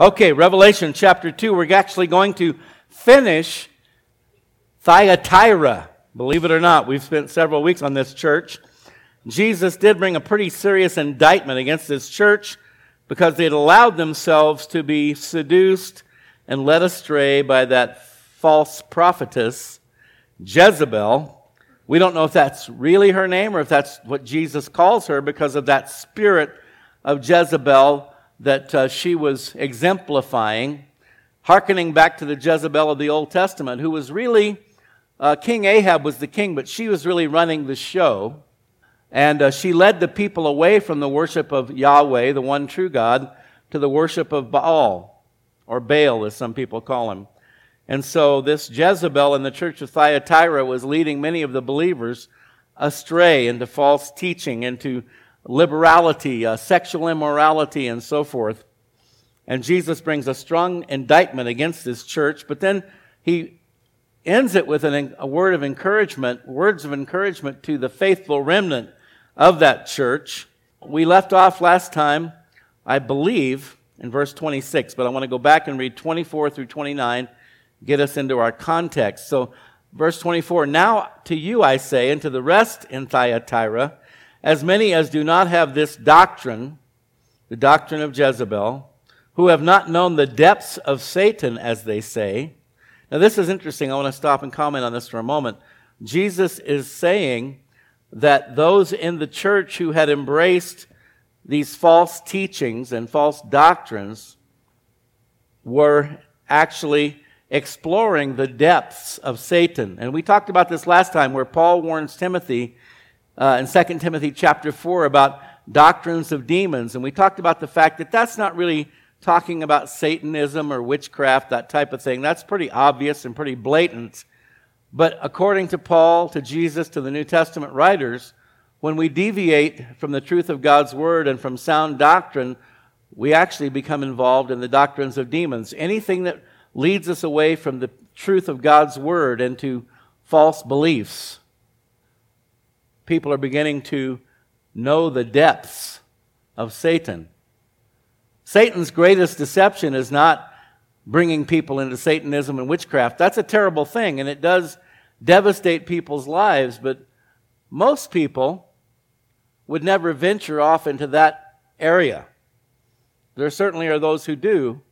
Okay, Revelation chapter 2. We're actually going to finish Thyatira. Believe it or not, we've spent several weeks on this church. Jesus did bring a pretty serious indictment against this church because they had allowed themselves to be seduced and led astray by that false prophetess, Jezebel. We don't know if that's really her name or if that's what Jesus calls her because of that spirit of Jezebel that uh, she was exemplifying, hearkening back to the Jezebel of the Old Testament, who was really, uh, King Ahab was the king, but she was really running the show. And uh, she led the people away from the worship of Yahweh, the one true God, to the worship of Baal, or Baal, as some people call him. And so this Jezebel in the church of Thyatira was leading many of the believers astray into false teaching, into liberality, uh, sexual immorality, and so forth. And Jesus brings a strong indictment against this church, but then he ends it with an, a word of encouragement, words of encouragement to the faithful remnant of that church. We left off last time, I believe, in verse 26, but I want to go back and read 24 through 29, get us into our context. So, verse 24 Now to you I say, and to the rest in Thyatira, as many as do not have this doctrine, the doctrine of Jezebel, who have not known the depths of Satan, as they say. Now, this is interesting. I want to stop and comment on this for a moment. Jesus is saying that those in the church who had embraced these false teachings and false doctrines were actually exploring the depths of Satan. And we talked about this last time where Paul warns Timothy uh, in 2 Timothy chapter 4 about doctrines of demons. And we talked about the fact that that's not really talking about Satanism or witchcraft, that type of thing. That's pretty obvious and pretty blatant. But according to Paul, to Jesus, to the New Testament writers, when we deviate from the truth of God's word and from sound doctrine, we actually become involved in the doctrines of demons. Anything that leads us away from the truth of God's word and to false beliefs people are beginning to know the depths of Satan. Satan's greatest deception is not bringing people into Satanism and witchcraft. That's a terrible thing, and it does devastate people's lives, but most people would never venture off into that area. There certainly are those who do,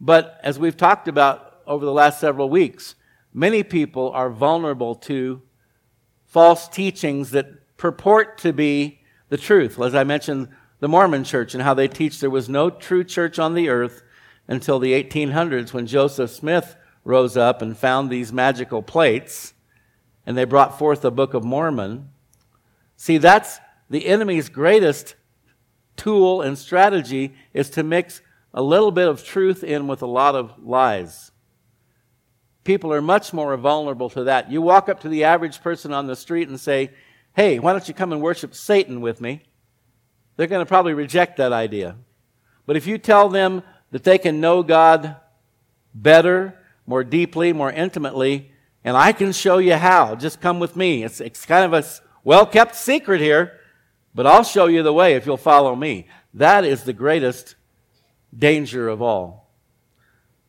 but as we've talked about over the last several weeks, many people are vulnerable to false teachings that purport to be the truth. As I mentioned, the Mormon church and how they teach there was no true church on the earth until the 1800s when Joseph Smith rose up and found these magical plates and they brought forth the Book of Mormon. See, that's the enemy's greatest tool and strategy is to mix a little bit of truth in with a lot of lies. People are much more vulnerable to that. You walk up to the average person on the street and say, Hey, why don't you come and worship Satan with me? They're going to probably reject that idea. But if you tell them that they can know God better, more deeply, more intimately, and I can show you how, just come with me. It's, it's kind of a well kept secret here, but I'll show you the way if you'll follow me. That is the greatest danger of all.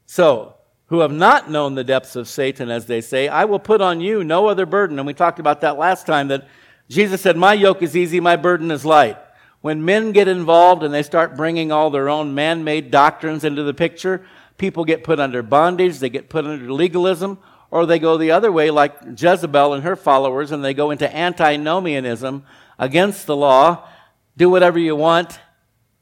So, who have not known the depths of Satan, as they say, I will put on you no other burden. And we talked about that last time that Jesus said, My yoke is easy, my burden is light. When men get involved and they start bringing all their own man made doctrines into the picture, people get put under bondage, they get put under legalism, or they go the other way, like Jezebel and her followers, and they go into antinomianism against the law, do whatever you want.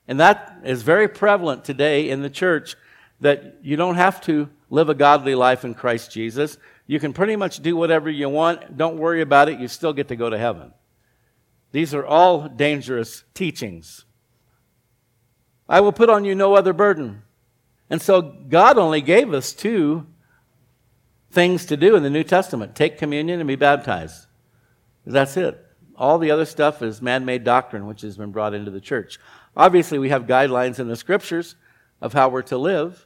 And that is very prevalent today in the church that you don't have to live a godly life in Christ Jesus. You can pretty much do whatever you want. Don't worry about it. You still get to go to heaven. These are all dangerous teachings. I will put on you no other burden. And so God only gave us two things to do in the New Testament take communion and be baptized. That's it. All the other stuff is man made doctrine which has been brought into the church. Obviously, we have guidelines in the scriptures of how we're to live.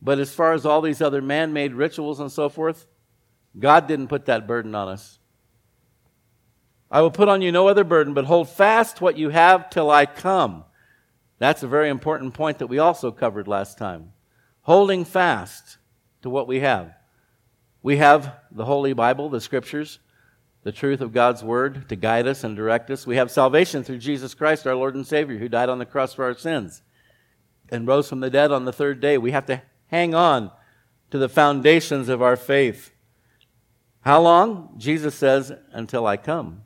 But as far as all these other man made rituals and so forth, God didn't put that burden on us. I will put on you no other burden, but hold fast what you have till I come. That's a very important point that we also covered last time. Holding fast to what we have. We have the Holy Bible, the Scriptures, the truth of God's Word to guide us and direct us. We have salvation through Jesus Christ, our Lord and Savior, who died on the cross for our sins and rose from the dead on the third day. We have to hang on to the foundations of our faith. How long? Jesus says, until I come.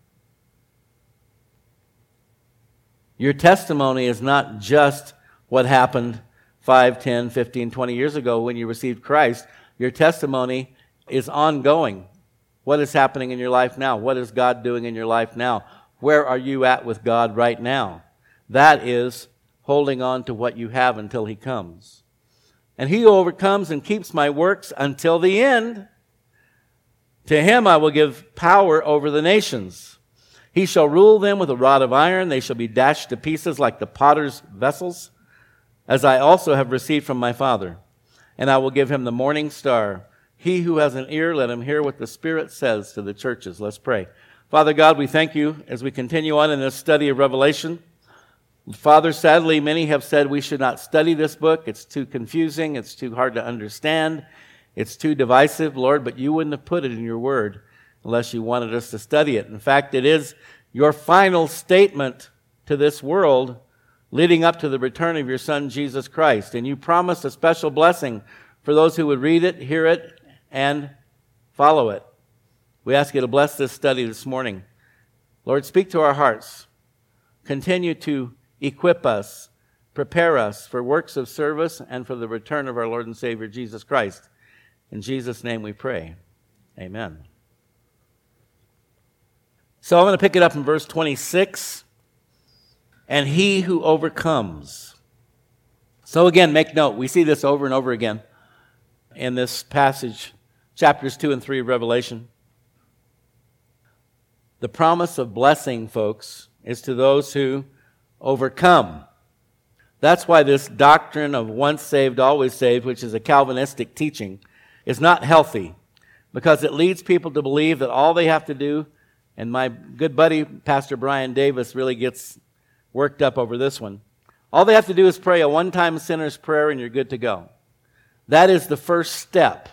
Your testimony is not just what happened 5, 10, 15, 20 years ago when you received Christ. Your testimony is ongoing. What is happening in your life now? What is God doing in your life now? Where are you at with God right now? That is holding on to what you have until He comes. And he who overcomes and keeps my works until the end, to him I will give power over the nations. He shall rule them with a rod of iron. They shall be dashed to pieces like the potter's vessels, as I also have received from my Father. And I will give him the morning star. He who has an ear, let him hear what the Spirit says to the churches. Let's pray. Father God, we thank you as we continue on in this study of Revelation. Father, sadly, many have said we should not study this book. It's too confusing. It's too hard to understand. It's too divisive, Lord, but you wouldn't have put it in your word unless you wanted us to study it. In fact, it is your final statement to this world leading up to the return of your Son, Jesus Christ. And you promised a special blessing for those who would read it, hear it, and follow it. We ask you to bless this study this morning. Lord, speak to our hearts. Continue to equip us, prepare us for works of service and for the return of our Lord and Savior Jesus Christ. In Jesus' name we pray. Amen. So I'm going to pick it up in verse 26. And he who overcomes. So again, make note. We see this over and over again in this passage, chapters 2 and 3 of Revelation. The promise of blessing, folks, is to those who overcome. That's why this doctrine of once saved, always saved, which is a Calvinistic teaching, is not healthy because it leads people to believe that all they have to do and my good buddy, Pastor Brian Davis, really gets worked up over this one. All they have to do is pray a one time sinner's prayer and you're good to go. That is the first step.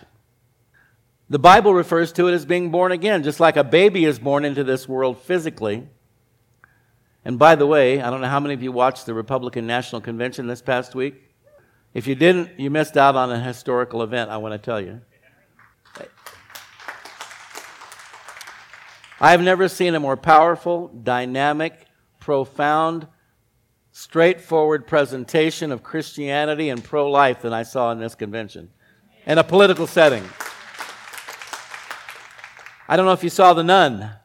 The Bible refers to it as being born again, just like a baby is born into this world physically. And by the way, I don't know how many of you watched the Republican National Convention this past week. If you didn't, you missed out on a historical event, I want to tell you. I have never seen a more powerful, dynamic, profound, straightforward presentation of Christianity and pro life than I saw in this convention in a political setting. I don't know if you saw the nun.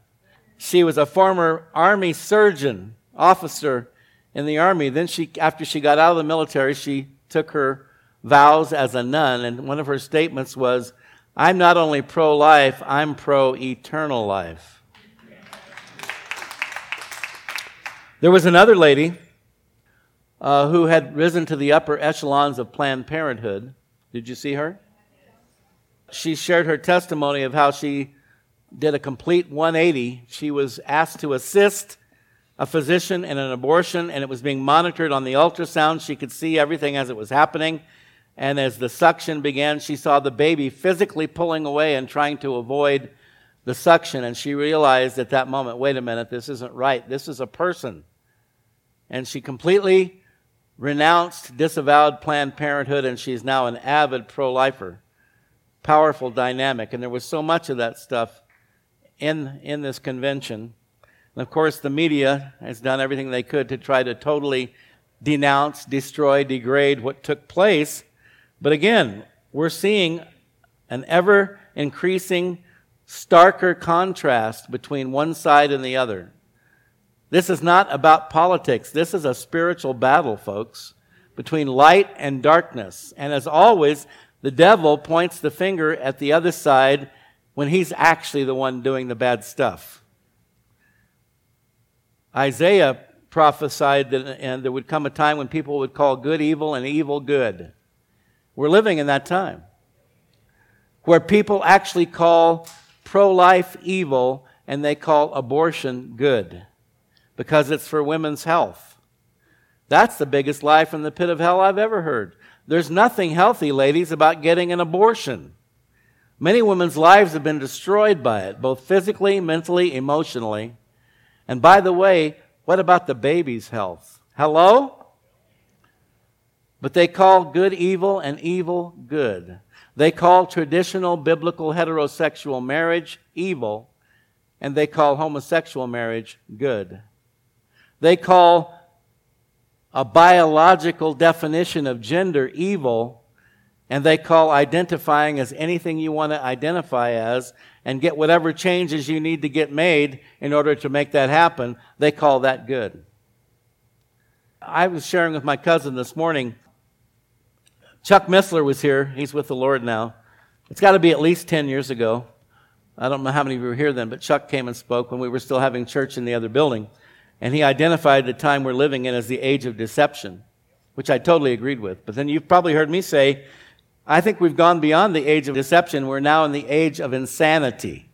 She was a former army surgeon, officer in the army. Then she, after she got out of the military, she took her vows as a nun, and one of her statements was, I'm not only pro life, I'm pro eternal life. There was another lady uh, who had risen to the upper echelons of Planned Parenthood. Did you see her? She shared her testimony of how she did a complete 180. She was asked to assist a physician in an abortion, and it was being monitored on the ultrasound. She could see everything as it was happening. And as the suction began, she saw the baby physically pulling away and trying to avoid the suction. And she realized at that moment wait a minute, this isn't right. This is a person and she completely renounced, disavowed Planned Parenthood, and she's now an avid pro lifer. Powerful dynamic. And there was so much of that stuff in, in this convention. And of course, the media has done everything they could to try to totally denounce, destroy, degrade what took place. But again, we're seeing an ever increasing, starker contrast between one side and the other. This is not about politics. This is a spiritual battle, folks, between light and darkness. And as always, the devil points the finger at the other side when he's actually the one doing the bad stuff. Isaiah prophesied that and there would come a time when people would call good evil and evil good. We're living in that time where people actually call pro life evil and they call abortion good because it's for women's health. That's the biggest lie from the pit of hell I've ever heard. There's nothing healthy, ladies, about getting an abortion. Many women's lives have been destroyed by it, both physically, mentally, emotionally. And by the way, what about the baby's health? Hello? But they call good evil and evil good. They call traditional biblical heterosexual marriage evil, and they call homosexual marriage good. They call a biological definition of gender evil, and they call identifying as anything you want to identify as and get whatever changes you need to get made in order to make that happen, they call that good. I was sharing with my cousin this morning. Chuck Missler was here. He's with the Lord now. It's got to be at least 10 years ago. I don't know how many of you were here then, but Chuck came and spoke when we were still having church in the other building. And he identified the time we're living in as the age of deception, which I totally agreed with. But then you've probably heard me say, I think we've gone beyond the age of deception. We're now in the age of insanity.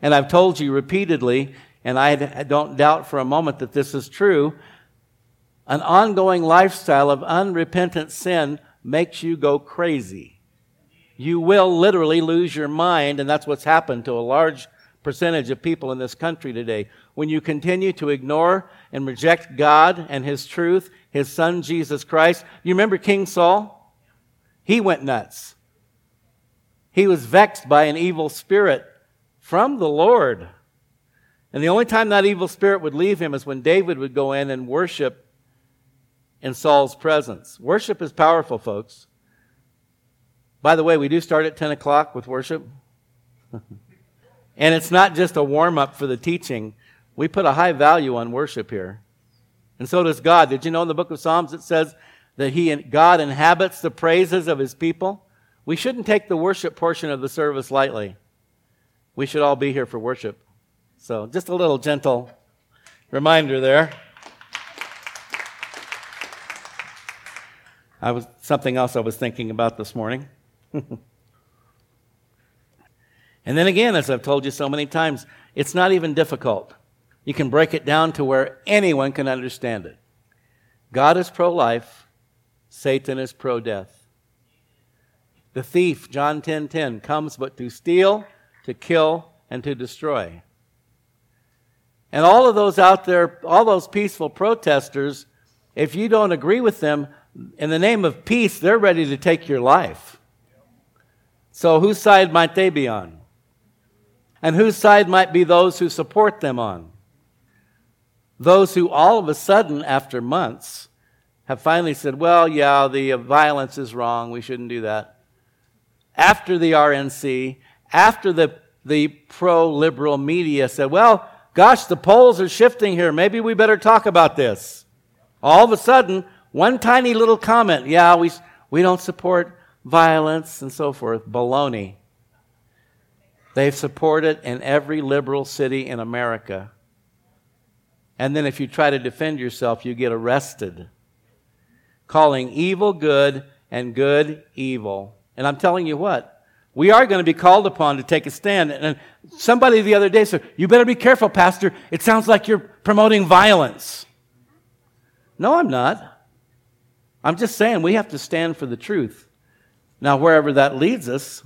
And I've told you repeatedly, and I don't doubt for a moment that this is true, an ongoing lifestyle of unrepentant sin makes you go crazy. You will literally lose your mind, and that's what's happened to a large percentage of people in this country today when you continue to ignore and reject God and His truth, His Son Jesus Christ. You remember King Saul? He went nuts. He was vexed by an evil spirit from the Lord. And the only time that evil spirit would leave him is when David would go in and worship in Saul's presence. Worship is powerful, folks. By the way, we do start at 10 o'clock with worship. and it's not just a warm up for the teaching, we put a high value on worship here. And so does God. Did you know in the book of Psalms it says that he, God inhabits the praises of his people? We shouldn't take the worship portion of the service lightly. We should all be here for worship. So just a little gentle reminder there. I was something else I was thinking about this morning. and then again, as I've told you so many times, it's not even difficult. You can break it down to where anyone can understand it. God is pro life, Satan is pro death. The thief, John 10:10, 10, 10, comes but to steal, to kill, and to destroy. And all of those out there, all those peaceful protesters, if you don't agree with them, in the name of peace, they're ready to take your life. So, whose side might they be on? And whose side might be those who support them on? those who all of a sudden, after months, have finally said, well, yeah, the uh, violence is wrong. We shouldn't do that. After the RNC, after the, the pro liberal media said, well, gosh, the polls are shifting here. Maybe we better talk about this. All of a sudden, one tiny little comment, yeah, we, we don't support violence and so forth. Baloney. They've supported in every liberal city in America. And then if you try to defend yourself, you get arrested. Calling evil good and good evil. And I'm telling you what, we are going to be called upon to take a stand. And somebody the other day said, You better be careful, Pastor. It sounds like you're promoting violence. No, I'm not. I'm just saying we have to stand for the truth. Now, wherever that leads us,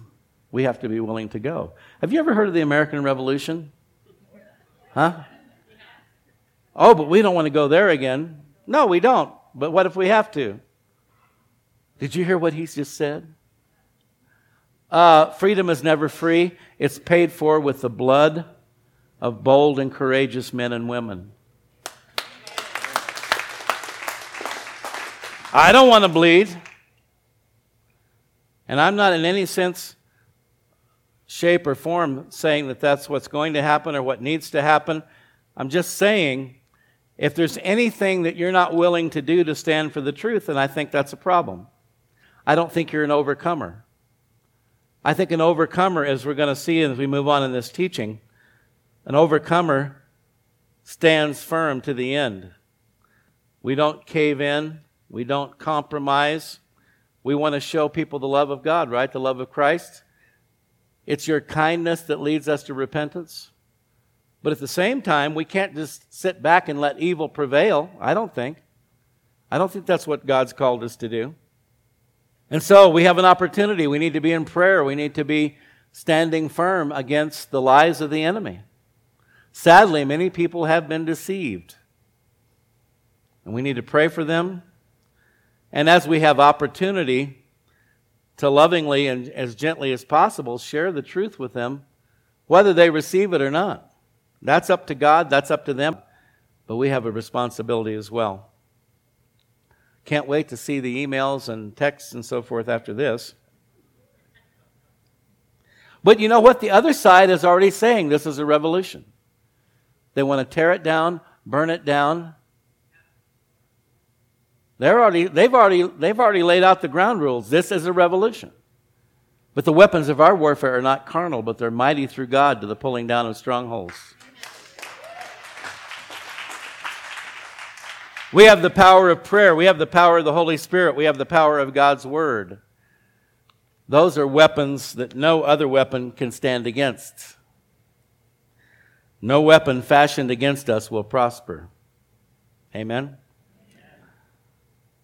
we have to be willing to go. Have you ever heard of the American Revolution? Huh? Oh, but we don't want to go there again. No, we don't. But what if we have to? Did you hear what he just said? Uh, freedom is never free. It's paid for with the blood of bold and courageous men and women. I don't want to bleed. And I'm not in any sense, shape, or form saying that that's what's going to happen or what needs to happen. I'm just saying if there's anything that you're not willing to do to stand for the truth, then I think that's a problem. I don't think you're an overcomer. I think an overcomer, as we're going to see as we move on in this teaching, an overcomer stands firm to the end. We don't cave in, we don't compromise. We want to show people the love of God, right? The love of Christ. It's your kindness that leads us to repentance. But at the same time, we can't just sit back and let evil prevail, I don't think. I don't think that's what God's called us to do. And so we have an opportunity. We need to be in prayer. We need to be standing firm against the lies of the enemy. Sadly, many people have been deceived. And we need to pray for them. And as we have opportunity to lovingly and as gently as possible share the truth with them, whether they receive it or not. That's up to God, that's up to them. But we have a responsibility as well. Can't wait to see the emails and texts and so forth after this. But you know what? The other side is already saying this is a revolution. They want to tear it down, burn it down. They're already, they've, already, they've already laid out the ground rules. This is a revolution. But the weapons of our warfare are not carnal, but they're mighty through God to the pulling down of strongholds. We have the power of prayer. We have the power of the Holy Spirit. We have the power of God's Word. Those are weapons that no other weapon can stand against. No weapon fashioned against us will prosper. Amen?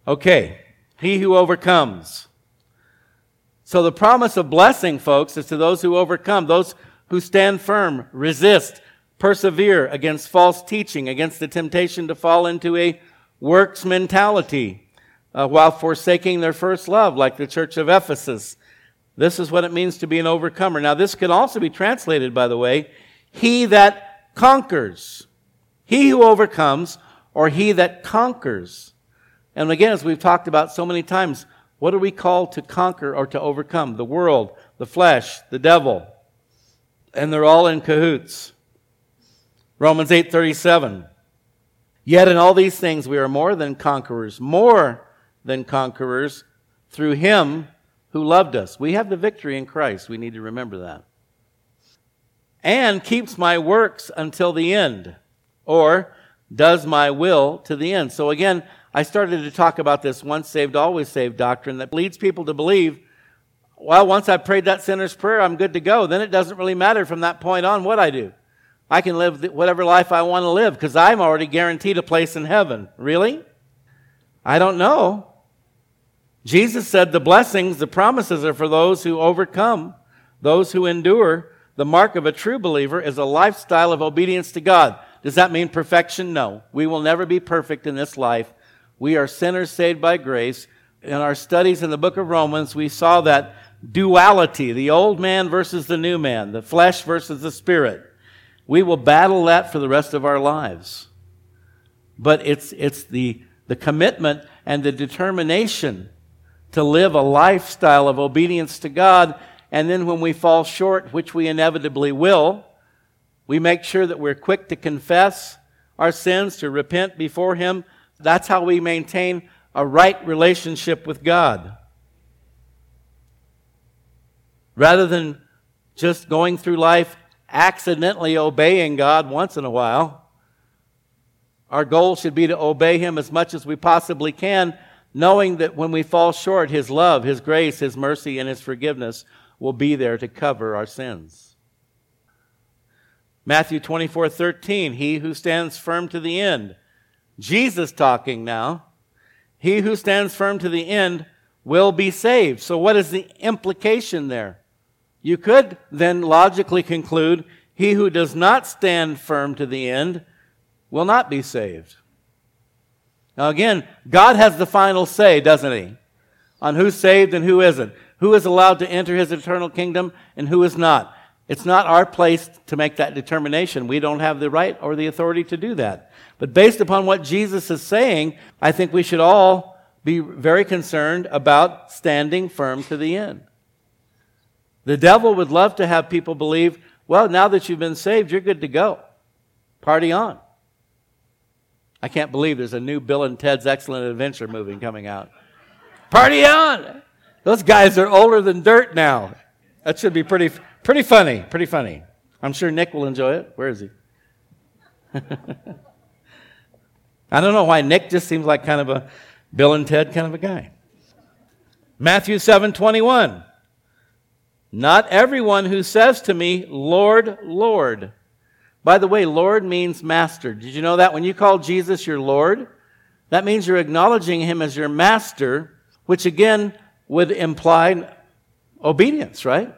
Okay, he who overcomes. So the promise of blessing, folks, is to those who overcome, those who stand firm, resist, persevere against false teaching, against the temptation to fall into a works mentality uh, while forsaking their first love, like the church of Ephesus. This is what it means to be an overcomer. Now, this can also be translated, by the way, he that conquers. He who overcomes, or he that conquers. And again, as we've talked about so many times, what are we called to conquer or to overcome? The world, the flesh, the devil. And they're all in cahoots. Romans 8:37. Yet in all these things we are more than conquerors, more than conquerors through him who loved us. We have the victory in Christ. We need to remember that. And keeps my works until the end, or does my will to the end. So again, I started to talk about this once saved, always saved doctrine that leads people to believe, well, once I prayed that sinner's prayer, I'm good to go. Then it doesn't really matter from that point on what I do. I can live whatever life I want to live because I'm already guaranteed a place in heaven. Really? I don't know. Jesus said the blessings, the promises are for those who overcome, those who endure. The mark of a true believer is a lifestyle of obedience to God. Does that mean perfection? No. We will never be perfect in this life. We are sinners saved by grace. In our studies in the book of Romans, we saw that duality, the old man versus the new man, the flesh versus the spirit. We will battle that for the rest of our lives. But it's, it's the, the commitment and the determination to live a lifestyle of obedience to God. And then when we fall short, which we inevitably will, we make sure that we're quick to confess our sins, to repent before Him. That's how we maintain a right relationship with God. Rather than just going through life accidentally obeying God once in a while, our goal should be to obey Him as much as we possibly can knowing that when we fall short, His love, His grace, His mercy, and His forgiveness will be there to cover our sins. Matthew 24 13, He who stands firm to the end. Jesus talking now. He who stands firm to the end will be saved. So, what is the implication there? You could then logically conclude he who does not stand firm to the end will not be saved. Now, again, God has the final say, doesn't He? On who's saved and who isn't. Who is allowed to enter His eternal kingdom and who is not. It's not our place to make that determination. We don't have the right or the authority to do that. But based upon what Jesus is saying, I think we should all be very concerned about standing firm to the end. The devil would love to have people believe, well, now that you've been saved, you're good to go. Party on. I can't believe there's a new Bill and Ted's Excellent Adventure movie coming out. Party on! Those guys are older than dirt now. That should be pretty, pretty funny. Pretty funny. I'm sure Nick will enjoy it. Where is he? I don't know why Nick just seems like kind of a Bill and Ted kind of a guy. Matthew 7 21. Not everyone who says to me, Lord, Lord, by the way, Lord means master. Did you know that? When you call Jesus your Lord, That means you're acknowledging him as your master, which again would imply obedience, right?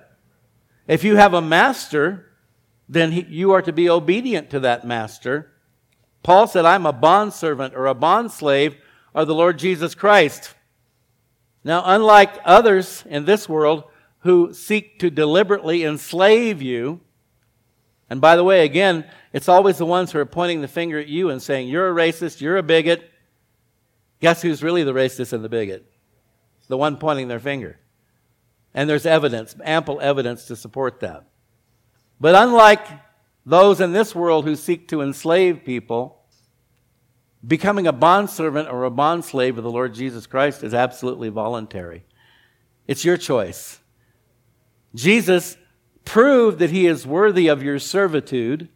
If you have a master, then he, you are to be obedient to that master. Paul said, I'm a bondservant or a bondslave of the Lord Jesus Christ. Now, unlike others in this world who seek to deliberately enslave you, and by the way, again, it's always the ones who are pointing the finger at you and saying, You're a racist, you're a bigot. Guess who's really the racist and the bigot? The one pointing their finger. And there's evidence, ample evidence to support that. But unlike those in this world who seek to enslave people, becoming a bondservant or a bondslave of the Lord Jesus Christ is absolutely voluntary. It's your choice. Jesus proved that he is worthy of your servitude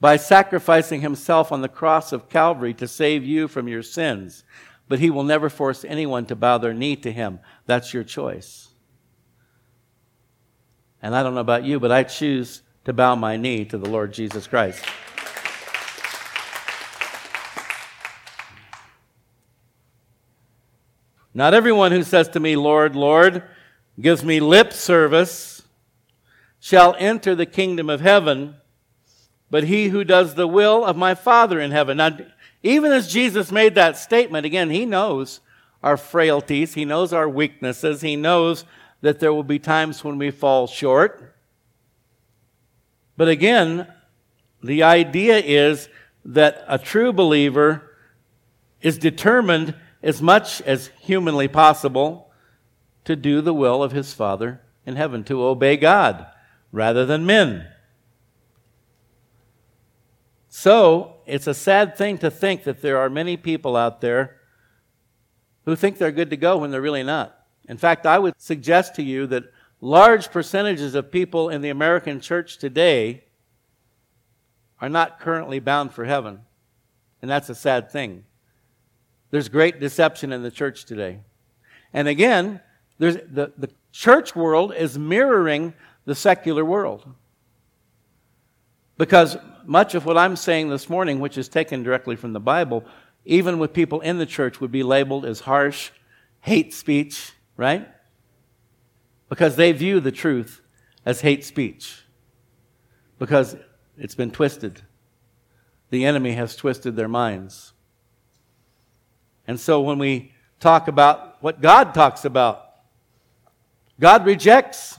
by sacrificing himself on the cross of Calvary to save you from your sins. But he will never force anyone to bow their knee to him. That's your choice. And I don't know about you, but I choose to bow my knee to the Lord Jesus Christ. Not everyone who says to me, Lord, Lord, gives me lip service shall enter the kingdom of heaven, but he who does the will of my Father in heaven. Now, even as Jesus made that statement, again, he knows our frailties, he knows our weaknesses, he knows that there will be times when we fall short. But again, the idea is that a true believer is determined as much as humanly possible to do the will of his Father in heaven, to obey God rather than men. So, it's a sad thing to think that there are many people out there who think they're good to go when they're really not. In fact, I would suggest to you that large percentages of people in the American church today are not currently bound for heaven. And that's a sad thing. There's great deception in the church today. And again, there's, the, the church world is mirroring the secular world. Because much of what I'm saying this morning, which is taken directly from the Bible, even with people in the church, would be labeled as harsh hate speech, right? Because they view the truth as hate speech. Because it's been twisted. The enemy has twisted their minds. And so when we talk about what God talks about, God rejects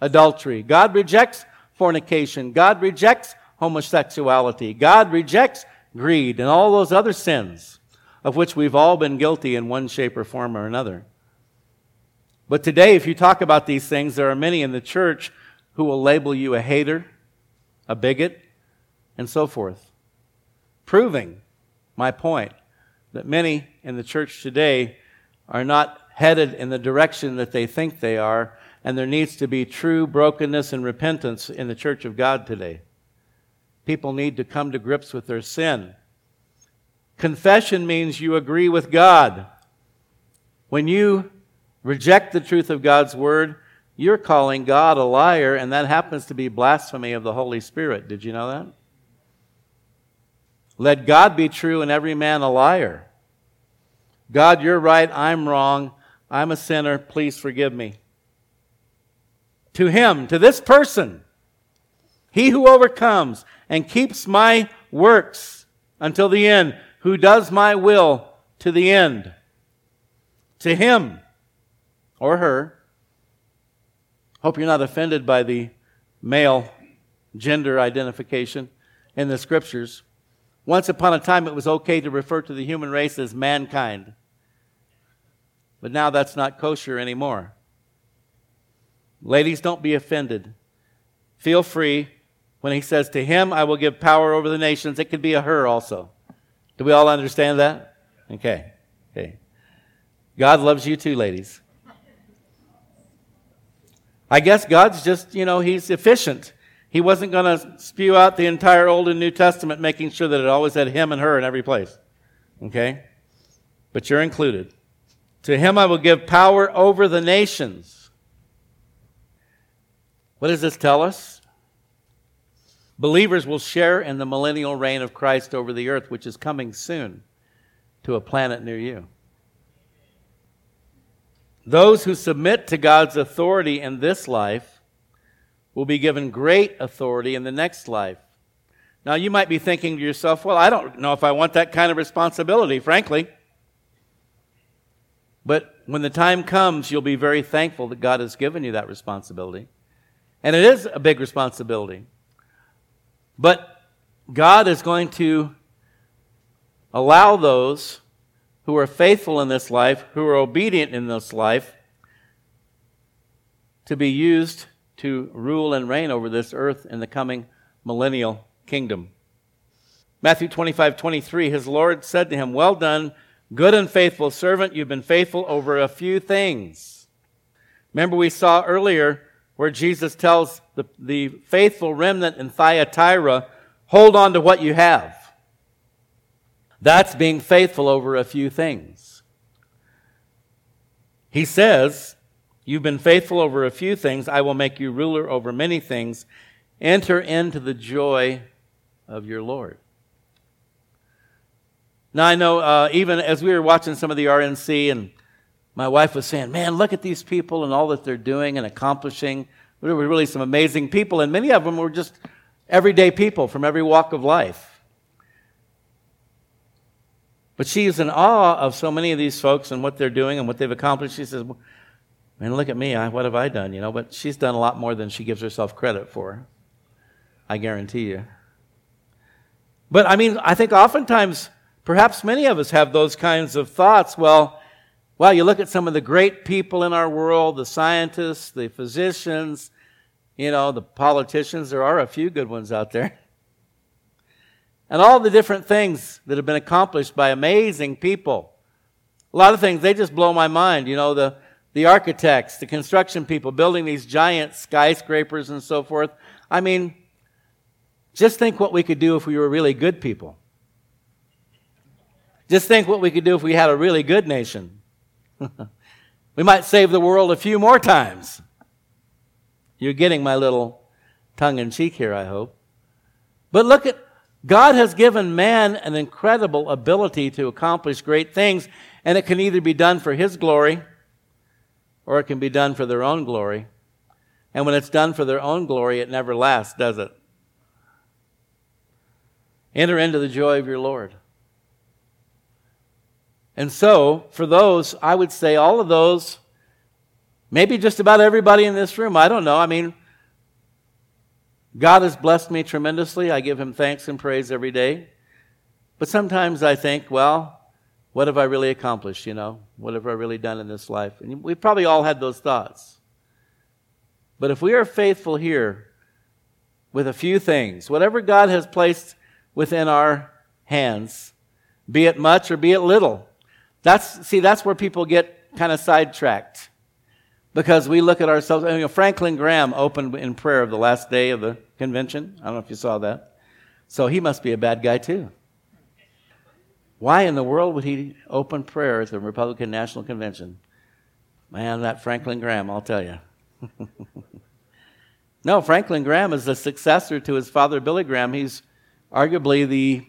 adultery. God rejects fornication. God rejects homosexuality. God rejects greed and all those other sins of which we've all been guilty in one shape or form or another. But today, if you talk about these things, there are many in the church who will label you a hater, a bigot, and so forth, proving my point that many in the church today are not headed in the direction that they think they are, and there needs to be true brokenness and repentance in the church of God today. People need to come to grips with their sin. Confession means you agree with God. When you reject the truth of God's word, you're calling God a liar, and that happens to be blasphemy of the Holy Spirit. Did you know that? Let God be true and every man a liar. God, you're right, I'm wrong, I'm a sinner, please forgive me. To him, to this person, he who overcomes and keeps my works until the end, who does my will to the end. To him or her, hope you're not offended by the male gender identification in the scriptures. Once upon a time, it was okay to refer to the human race as mankind. But now that's not kosher anymore. Ladies, don't be offended. Feel free. When he says, To him I will give power over the nations, it could be a her also. Do we all understand that? Okay. Okay. God loves you too, ladies. I guess God's just, you know, he's efficient. He wasn't going to spew out the entire Old and New Testament, making sure that it always had him and her in every place. Okay? But you're included. To him I will give power over the nations. What does this tell us? Believers will share in the millennial reign of Christ over the earth, which is coming soon. to a planet near you. Those who submit to God's authority in this life will be given great authority in the next life. Now, you might be thinking to yourself, well, I don't know if I want that kind of responsibility, frankly. But when the time comes, you'll be very thankful that God has given you that responsibility. And it is a big responsibility. But God is going to allow those who are faithful in this life, who are obedient in this life, to be used to rule and reign over this earth in the coming millennial kingdom. Matthew 25, 23, his Lord said to him, Well done, good and faithful servant. You've been faithful over a few things. Remember, we saw earlier where Jesus tells the, the faithful remnant in Thyatira, Hold on to what you have. That's being faithful over a few things. He says, You've been faithful over a few things. I will make you ruler over many things. Enter into the joy of your Lord. Now, I know uh, even as we were watching some of the RNC, and my wife was saying, Man, look at these people and all that they're doing and accomplishing. There were really some amazing people, and many of them were just everyday people from every walk of life. But she is in awe of so many of these folks and what they're doing and what they've accomplished. She says, Man, look at me. I, what have I done? You know, but she's done a lot more than she gives herself credit for. I guarantee you. But I mean, I think oftentimes, perhaps many of us have those kinds of thoughts. Well, well, you look at some of the great people in our world, the scientists, the physicians, you know, the politicians. There are a few good ones out there. And all the different things that have been accomplished by amazing people. A lot of things, they just blow my mind. You know, the, the architects, the construction people building these giant skyscrapers and so forth. I mean, just think what we could do if we were really good people. Just think what we could do if we had a really good nation. we might save the world a few more times. You're getting my little tongue in cheek here, I hope. But look at God has given man an incredible ability to accomplish great things, and it can either be done for His glory or it can be done for their own glory. And when it's done for their own glory, it never lasts, does it? Enter into the joy of your Lord. And so, for those, I would say all of those, maybe just about everybody in this room, I don't know. I mean, God has blessed me tremendously. I give him thanks and praise every day. But sometimes I think, well, what have I really accomplished, you know? What have I really done in this life? And we've probably all had those thoughts. But if we are faithful here with a few things, whatever God has placed within our hands, be it much or be it little, that's, see, that's where people get kind of sidetracked. Because we look at ourselves, you know, Franklin Graham opened in prayer of the last day of the convention. I don't know if you saw that. So he must be a bad guy too. Why in the world would he open prayer at the Republican National Convention? Man, that Franklin Graham, I'll tell you. no, Franklin Graham is the successor to his father, Billy Graham. He's arguably the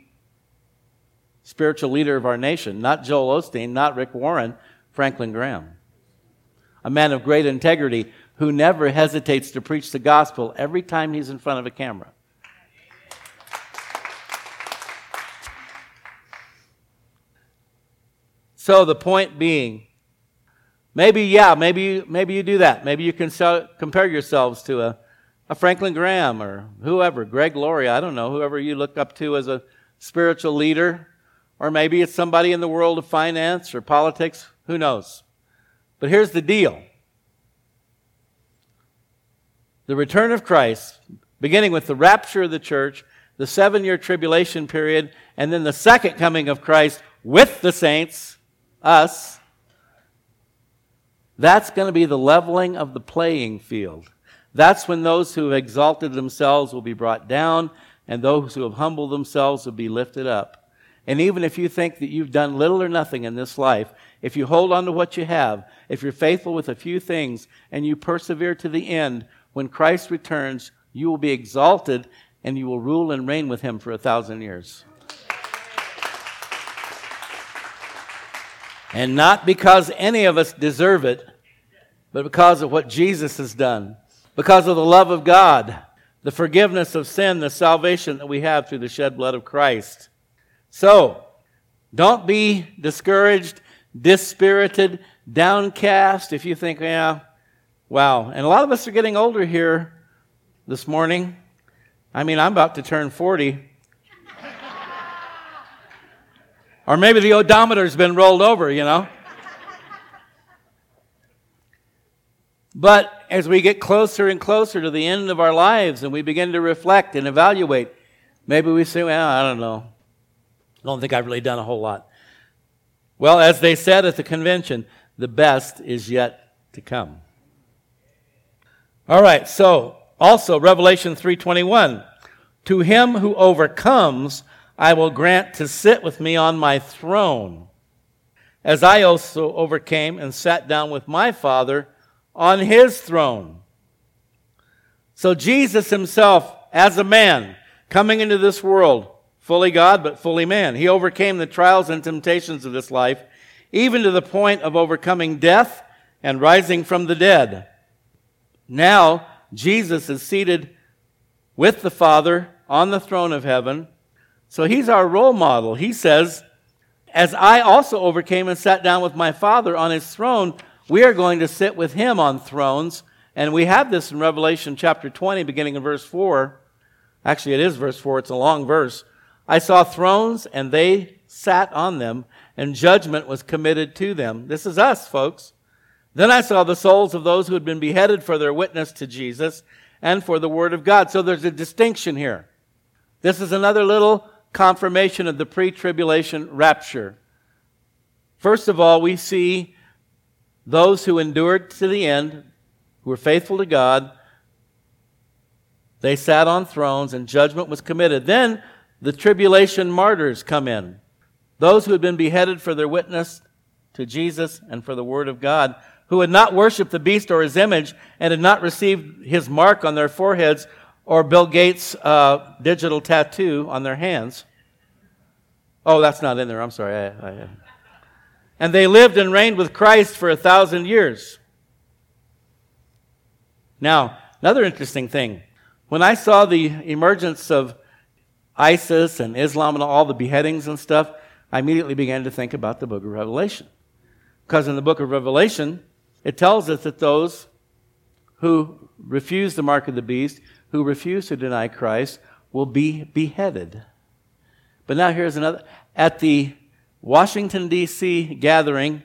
spiritual leader of our nation, not Joel Osteen, not Rick Warren, Franklin Graham. A man of great integrity who never hesitates to preach the gospel every time he's in front of a camera. So the point being, maybe, yeah, maybe maybe you do that. Maybe you can compare yourselves to a, a Franklin Graham or whoever, Greg Laurie, I don't know, whoever you look up to as a spiritual leader. Or maybe it's somebody in the world of finance or politics. Who knows? But here's the deal. The return of Christ, beginning with the rapture of the church, the seven year tribulation period, and then the second coming of Christ with the saints, us, that's going to be the leveling of the playing field. That's when those who have exalted themselves will be brought down, and those who have humbled themselves will be lifted up. And even if you think that you've done little or nothing in this life, if you hold on to what you have, if you're faithful with a few things, and you persevere to the end, when Christ returns, you will be exalted and you will rule and reign with him for a thousand years. And not because any of us deserve it, but because of what Jesus has done, because of the love of God, the forgiveness of sin, the salvation that we have through the shed blood of Christ. So, don't be discouraged, dispirited, downcast if you think, yeah, wow. And a lot of us are getting older here this morning. I mean, I'm about to turn 40. or maybe the odometer's been rolled over, you know. But as we get closer and closer to the end of our lives and we begin to reflect and evaluate, maybe we say, well, I don't know. I don't think I've really done a whole lot. Well, as they said at the convention, the best is yet to come. All right, so also Revelation 3:21, to him who overcomes I will grant to sit with me on my throne, as I also overcame and sat down with my Father on his throne. So Jesus himself as a man coming into this world, fully God but fully man, he overcame the trials and temptations of this life even to the point of overcoming death and rising from the dead. Now, Jesus is seated with the Father on the throne of heaven. So he's our role model. He says, As I also overcame and sat down with my Father on his throne, we are going to sit with him on thrones. And we have this in Revelation chapter 20, beginning in verse 4. Actually, it is verse 4, it's a long verse. I saw thrones, and they sat on them, and judgment was committed to them. This is us, folks. Then I saw the souls of those who had been beheaded for their witness to Jesus and for the word of God. So there's a distinction here. This is another little confirmation of the pre tribulation rapture. First of all, we see those who endured to the end, who were faithful to God. They sat on thrones and judgment was committed. Then the tribulation martyrs come in. Those who had been beheaded for their witness to Jesus and for the Word of God, who had not worshiped the beast or his image and had not received his mark on their foreheads or Bill Gates' uh, digital tattoo on their hands. Oh, that's not in there. I'm sorry. I, I, and they lived and reigned with Christ for a thousand years. Now, another interesting thing. When I saw the emergence of ISIS and Islam and all the beheadings and stuff, I immediately began to think about the book of Revelation. Because in the book of Revelation, it tells us that those who refuse the mark of the beast, who refuse to deny Christ, will be beheaded. But now here's another. At the Washington, D.C. gathering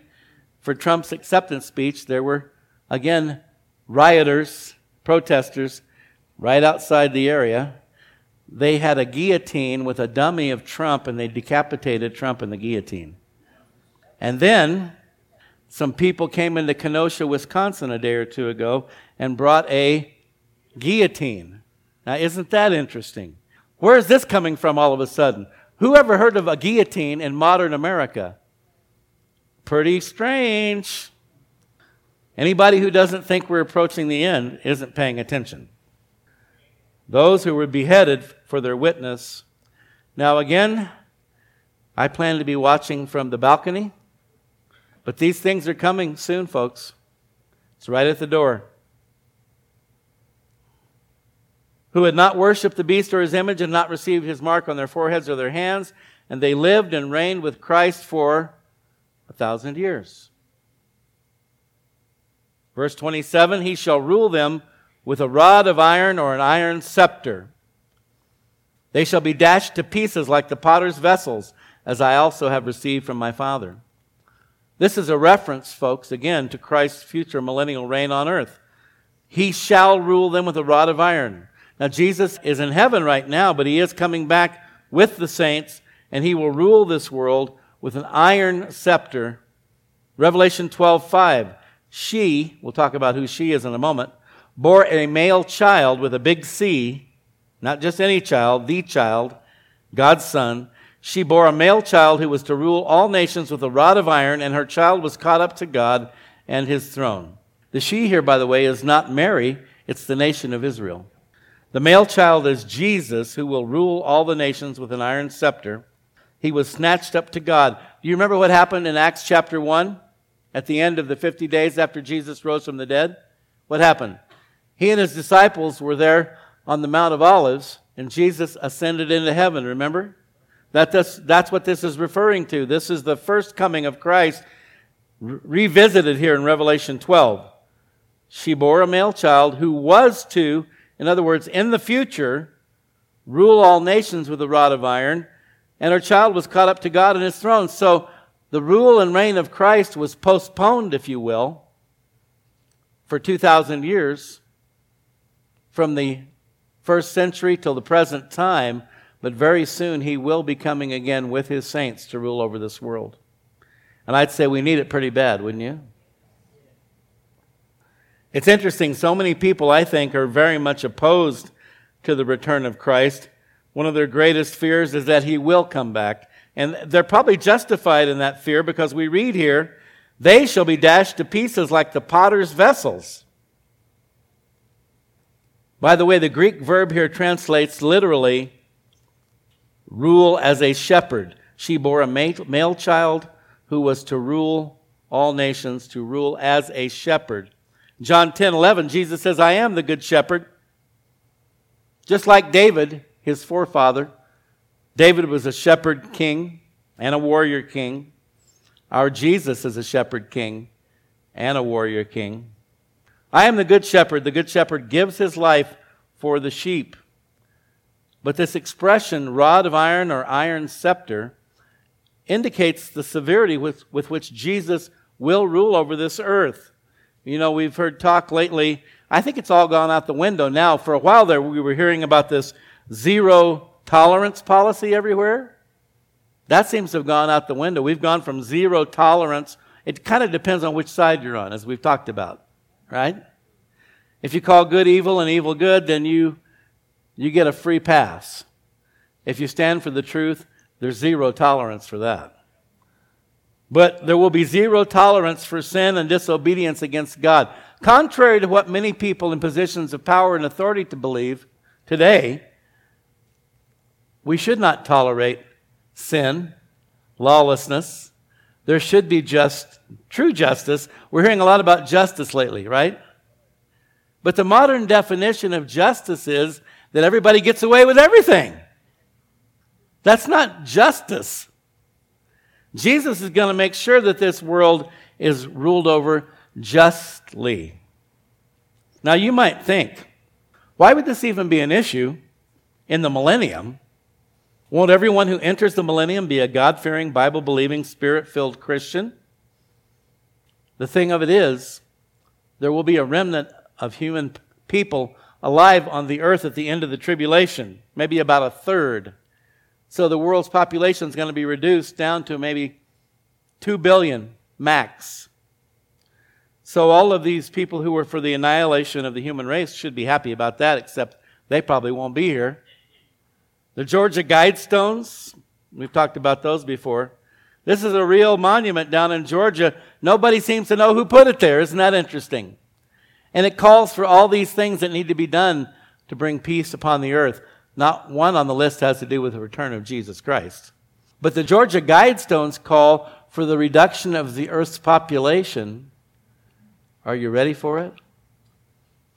for Trump's acceptance speech, there were, again, rioters, protesters, right outside the area they had a guillotine with a dummy of Trump and they decapitated Trump in the guillotine. And then some people came into Kenosha, Wisconsin a day or two ago and brought a guillotine. Now, isn't that interesting? Where is this coming from all of a sudden? Who ever heard of a guillotine in modern America? Pretty strange. Anybody who doesn't think we're approaching the end isn't paying attention those who were beheaded for their witness. Now, again, I plan to be watching from the balcony, but these things are coming soon, folks. It's right at the door. Who had not worshipped the beast or his image and not received his mark on their foreheads or their hands, and they lived and reigned with Christ for a thousand years. Verse 27 He shall rule them with a rod of iron or an iron scepter. They shall be dashed to pieces like the potter's vessels, as I also have received from my Father. This is a reference, folks, again, to Christ's future millennial reign on earth. He shall rule them with a rod of iron. Now, Jesus is in heaven right now, but he is coming back with the saints, and he will rule this world with an iron scepter. Revelation 12 5. She, we'll talk about who she is in a moment, bore a male child with a big C, not just any child, the child, God's son. She bore a male child who was to rule all nations with a rod of iron, and her child was caught up to God and his throne. The she here, by the way, is not Mary, it's the nation of Israel. The male child is Jesus, who will rule all the nations with an iron scepter. he was snatched up to God. Do you remember what happened in Acts chapter 1 at the end of the 50 days after Jesus rose from the dead? What happened? He and his disciples were there on the Mount of Olives, and Jesus ascended into heaven, remember? That, that's, that's what this is referring to. This is the first coming of Christ re- revisited here in Revelation 12. She bore a male child who was to, in other words, in the future, rule all nations with a rod of iron, and her child was caught up to God in his throne. So the rule and reign of Christ was postponed, if you will, for 2,000 years from the first century till the present time, but very soon he will be coming again with his saints to rule over this world. And I'd say we need it pretty bad, wouldn't you? It's interesting, so many people, I think, are very much opposed to the return of Christ. One of their greatest fears is that he will come back. And they're probably justified in that fear because we read here, they shall be dashed to pieces like the potter's vessels. By the way, the Greek verb here translates literally rule as a shepherd. She bore a male child who was to rule all nations, to rule as a shepherd. John 10 11, Jesus says, I am the good shepherd. Just like David, his forefather, David was a shepherd king and a warrior king. Our Jesus is a shepherd king and a warrior king. I am the good shepherd. The good shepherd gives his life for the sheep. But this expression, rod of iron or iron scepter, indicates the severity with, with which Jesus will rule over this earth. You know, we've heard talk lately. I think it's all gone out the window now. For a while there, we were hearing about this zero tolerance policy everywhere. That seems to have gone out the window. We've gone from zero tolerance. It kind of depends on which side you're on, as we've talked about, right? If you call good evil and evil good, then you, you get a free pass. If you stand for the truth, there's zero tolerance for that. But there will be zero tolerance for sin and disobedience against God. Contrary to what many people in positions of power and authority to believe today, we should not tolerate sin, lawlessness. There should be just true justice. We're hearing a lot about justice lately, right? But the modern definition of justice is that everybody gets away with everything. That's not justice. Jesus is going to make sure that this world is ruled over justly. Now, you might think, why would this even be an issue in the millennium? Won't everyone who enters the millennium be a God fearing, Bible believing, spirit filled Christian? The thing of it is, there will be a remnant of human people alive on the earth at the end of the tribulation, maybe about a third. So the world's population is going to be reduced down to maybe 2 billion max. So all of these people who were for the annihilation of the human race should be happy about that, except they probably won't be here. The Georgia Guidestones, we've talked about those before. This is a real monument down in Georgia. Nobody seems to know who put it there. Isn't that interesting? And it calls for all these things that need to be done to bring peace upon the earth. Not one on the list has to do with the return of Jesus Christ. But the Georgia Guidestones call for the reduction of the earth's population. Are you ready for it?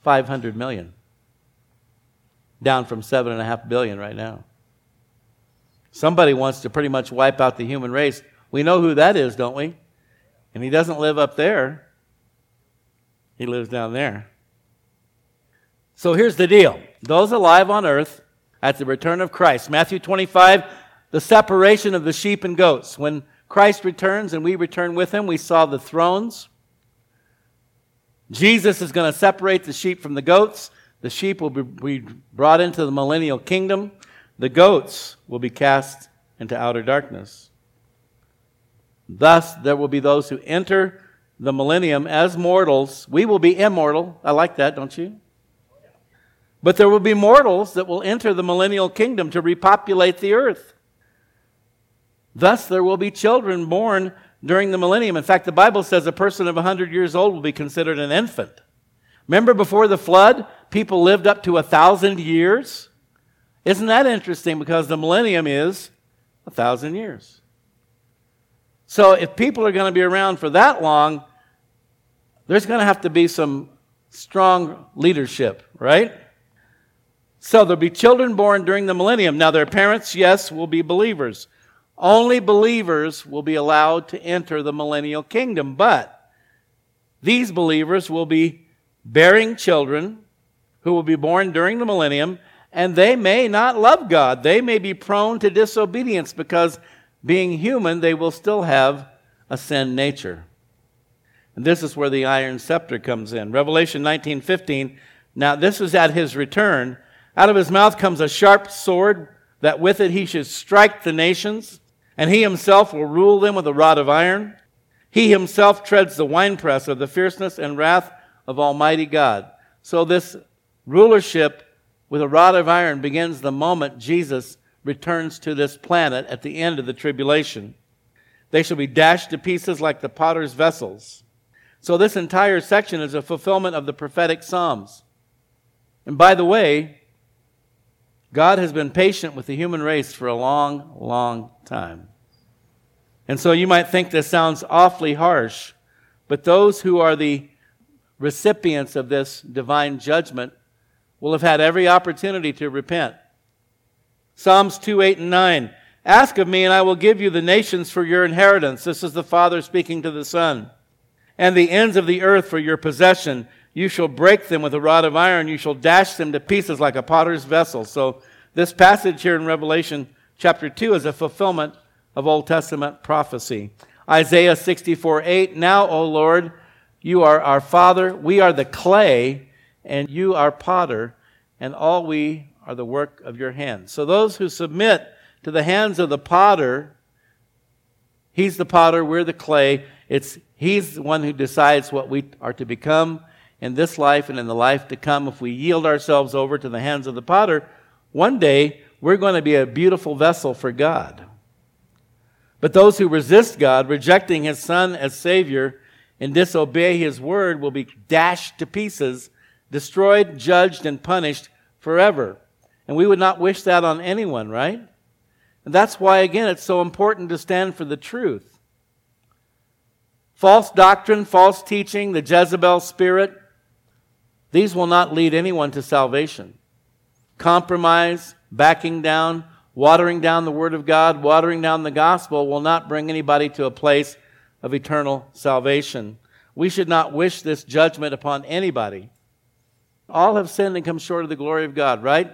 500 million. Down from 7.5 billion right now. Somebody wants to pretty much wipe out the human race. We know who that is, don't we? And he doesn't live up there. He lives down there. So here's the deal those alive on earth at the return of Christ, Matthew 25, the separation of the sheep and goats. When Christ returns and we return with him, we saw the thrones. Jesus is going to separate the sheep from the goats. The sheep will be brought into the millennial kingdom. The goats will be cast into outer darkness. Thus, there will be those who enter the millennium as mortals. We will be immortal. I like that, don't you? But there will be mortals that will enter the millennial kingdom to repopulate the earth. Thus, there will be children born during the millennium. In fact, the Bible says a person of 100 years old will be considered an infant. Remember before the flood, people lived up to a thousand years? Isn't that interesting? Because the millennium is A thousand years. So if people are going to be around for that long, there's going to have to be some strong leadership, right? So there'll be children born during the millennium. Now, their parents, yes, will be believers. Only believers will be allowed to enter the millennial kingdom, but these believers will be bearing children who will be born during the millennium, and they may not love God. They may be prone to disobedience because, being human, they will still have a sin nature. And this is where the iron scepter comes in. Revelation 19:15. Now this is at his return. Out of his mouth comes a sharp sword that with it he should strike the nations, and he himself will rule them with a rod of iron. He himself treads the winepress of the fierceness and wrath of Almighty God. So this rulership with a rod of iron begins the moment Jesus returns to this planet at the end of the tribulation. They shall be dashed to pieces like the potter's vessels. So, this entire section is a fulfillment of the prophetic Psalms. And by the way, God has been patient with the human race for a long, long time. And so you might think this sounds awfully harsh, but those who are the recipients of this divine judgment will have had every opportunity to repent. Psalms 2, 8, and 9. Ask of me, and I will give you the nations for your inheritance. This is the Father speaking to the Son and the ends of the earth for your possession. You shall break them with a rod of iron. You shall dash them to pieces like a potter's vessel. So, this passage here in Revelation chapter 2 is a fulfillment of Old Testament prophecy. Isaiah 64 8. Now, O Lord, you are our Father. We are the clay, and you are potter, and all we are the work of your hands. So, those who submit to the hands of the potter, he's the potter, we're the clay. It's He's the one who decides what we are to become in this life and in the life to come. If we yield ourselves over to the hands of the potter, one day we're going to be a beautiful vessel for God. But those who resist God, rejecting His Son as Savior, and disobey His word will be dashed to pieces, destroyed, judged, and punished forever. And we would not wish that on anyone, right? And that's why, again, it's so important to stand for the truth. False doctrine, false teaching, the Jezebel spirit, these will not lead anyone to salvation. Compromise, backing down, watering down the Word of God, watering down the gospel will not bring anybody to a place of eternal salvation. We should not wish this judgment upon anybody. All have sinned and come short of the glory of God, right?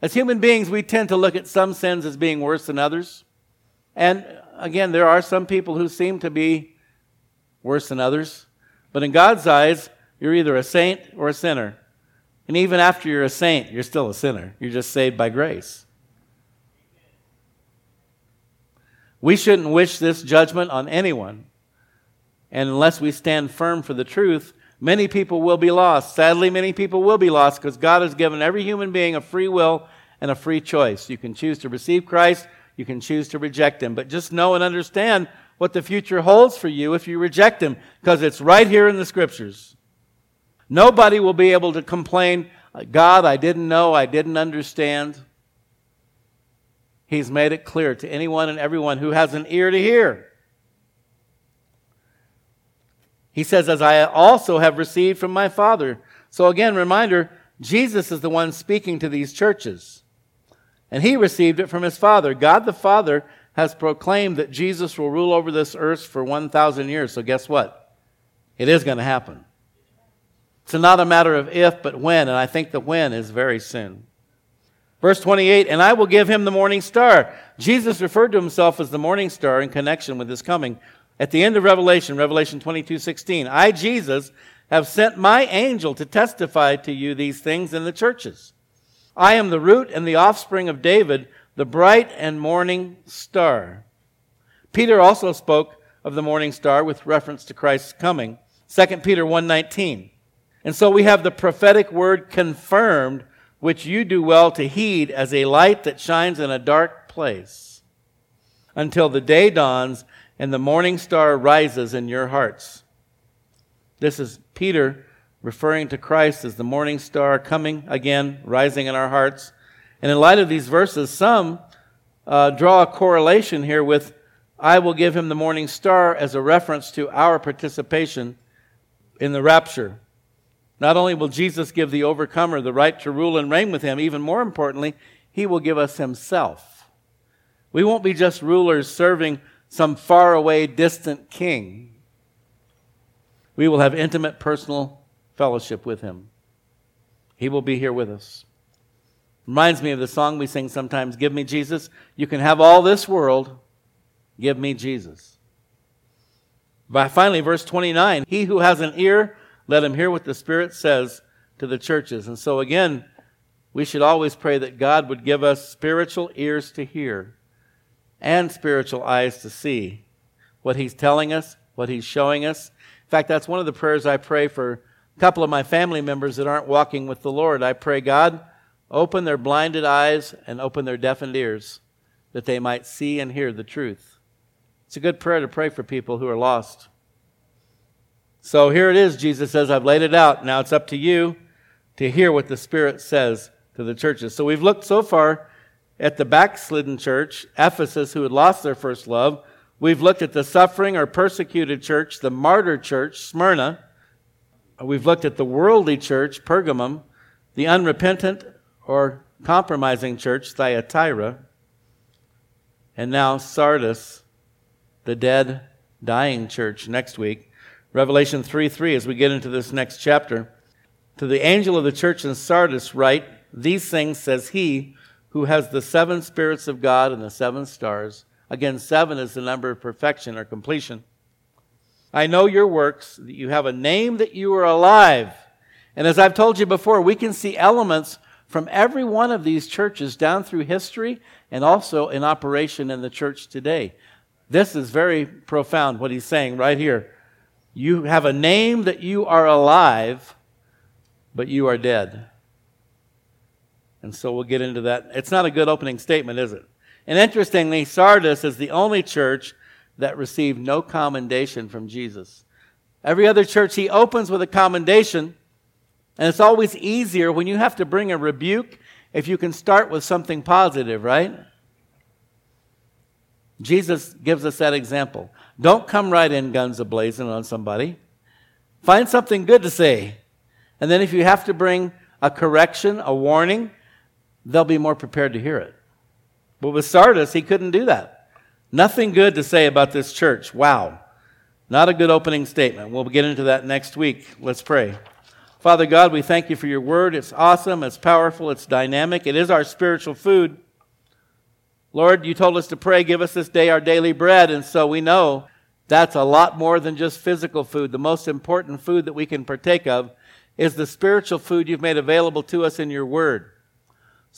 As human beings, we tend to look at some sins as being worse than others. And again, there are some people who seem to be worse than others. But in God's eyes, you're either a saint or a sinner. And even after you're a saint, you're still a sinner. You're just saved by grace. We shouldn't wish this judgment on anyone. And unless we stand firm for the truth, many people will be lost. Sadly, many people will be lost because God has given every human being a free will and a free choice. You can choose to receive Christ, you can choose to reject Him. But just know and understand what the future holds for you if you reject Him, because it's right here in the Scriptures. Nobody will be able to complain, uh, God, I didn't know, I didn't understand. He's made it clear to anyone and everyone who has an ear to hear. He says, As I also have received from my Father. So, again, reminder Jesus is the one speaking to these churches. And he received it from his Father. God the Father has proclaimed that Jesus will rule over this earth for 1,000 years. So, guess what? It is going to happen. It's not a matter of if, but when, and I think the when is very soon. Verse 28 And I will give him the morning star. Jesus referred to himself as the morning star in connection with his coming. At the end of Revelation, Revelation 22 16, I, Jesus, have sent my angel to testify to you these things in the churches. I am the root and the offspring of David the bright and morning star. Peter also spoke of the morning star with reference to Christ's coming. 2 Peter 1:19. And so we have the prophetic word confirmed, which you do well to heed as a light that shines in a dark place until the day dawns and the morning star rises in your hearts. This is Peter referring to Christ as the morning star coming again, rising in our hearts. And in light of these verses, some uh, draw a correlation here with I will give him the morning star as a reference to our participation in the rapture. Not only will Jesus give the overcomer the right to rule and reign with him, even more importantly, he will give us himself. We won't be just rulers serving some faraway, distant king. We will have intimate personal fellowship with him. He will be here with us. Reminds me of the song we sing sometimes Give me Jesus. You can have all this world. Give me Jesus. By finally, verse 29 He who has an ear, let him hear what the Spirit says to the churches. And so, again, we should always pray that God would give us spiritual ears to hear and spiritual eyes to see what He's telling us, what He's showing us. In fact, that's one of the prayers I pray for a couple of my family members that aren't walking with the Lord. I pray, God, open their blinded eyes and open their deafened ears that they might see and hear the truth. It's a good prayer to pray for people who are lost. So here it is. Jesus says, I've laid it out. Now it's up to you to hear what the Spirit says to the churches. So we've looked so far at the backslidden church, Ephesus, who had lost their first love. We've looked at the suffering or persecuted church, the martyr church, Smyrna. We've looked at the worldly church, Pergamum, the unrepentant or compromising church, Thyatira, and now Sardis, the dead, dying church, next week. Revelation 3 3, as we get into this next chapter. To the angel of the church in Sardis, write, These things says he who has the seven spirits of God and the seven stars. Again, seven is the number of perfection or completion. I know your works, that you have a name that you are alive. And as I've told you before, we can see elements from every one of these churches down through history and also in operation in the church today. This is very profound, what he's saying right here. You have a name that you are alive, but you are dead. And so we'll get into that. It's not a good opening statement, is it? And interestingly, Sardis is the only church that received no commendation from Jesus. Every other church he opens with a commendation, and it's always easier when you have to bring a rebuke if you can start with something positive, right? Jesus gives us that example. Don't come right in guns ablazing on somebody. Find something good to say. And then if you have to bring a correction, a warning, they'll be more prepared to hear it. But with Sardis, he couldn't do that. Nothing good to say about this church. Wow. Not a good opening statement. We'll get into that next week. Let's pray. Father God, we thank you for your word. It's awesome, it's powerful, it's dynamic, it is our spiritual food. Lord, you told us to pray, give us this day our daily bread. And so we know that's a lot more than just physical food. The most important food that we can partake of is the spiritual food you've made available to us in your word.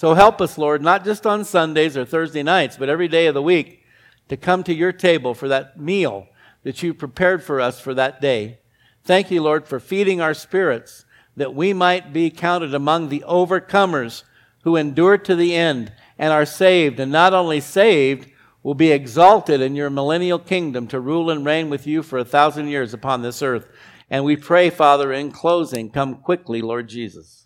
So help us, Lord, not just on Sundays or Thursday nights, but every day of the week to come to your table for that meal that you prepared for us for that day. Thank you, Lord, for feeding our spirits that we might be counted among the overcomers who endure to the end and are saved, and not only saved, will be exalted in your millennial kingdom to rule and reign with you for a thousand years upon this earth. And we pray, Father, in closing, come quickly, Lord Jesus.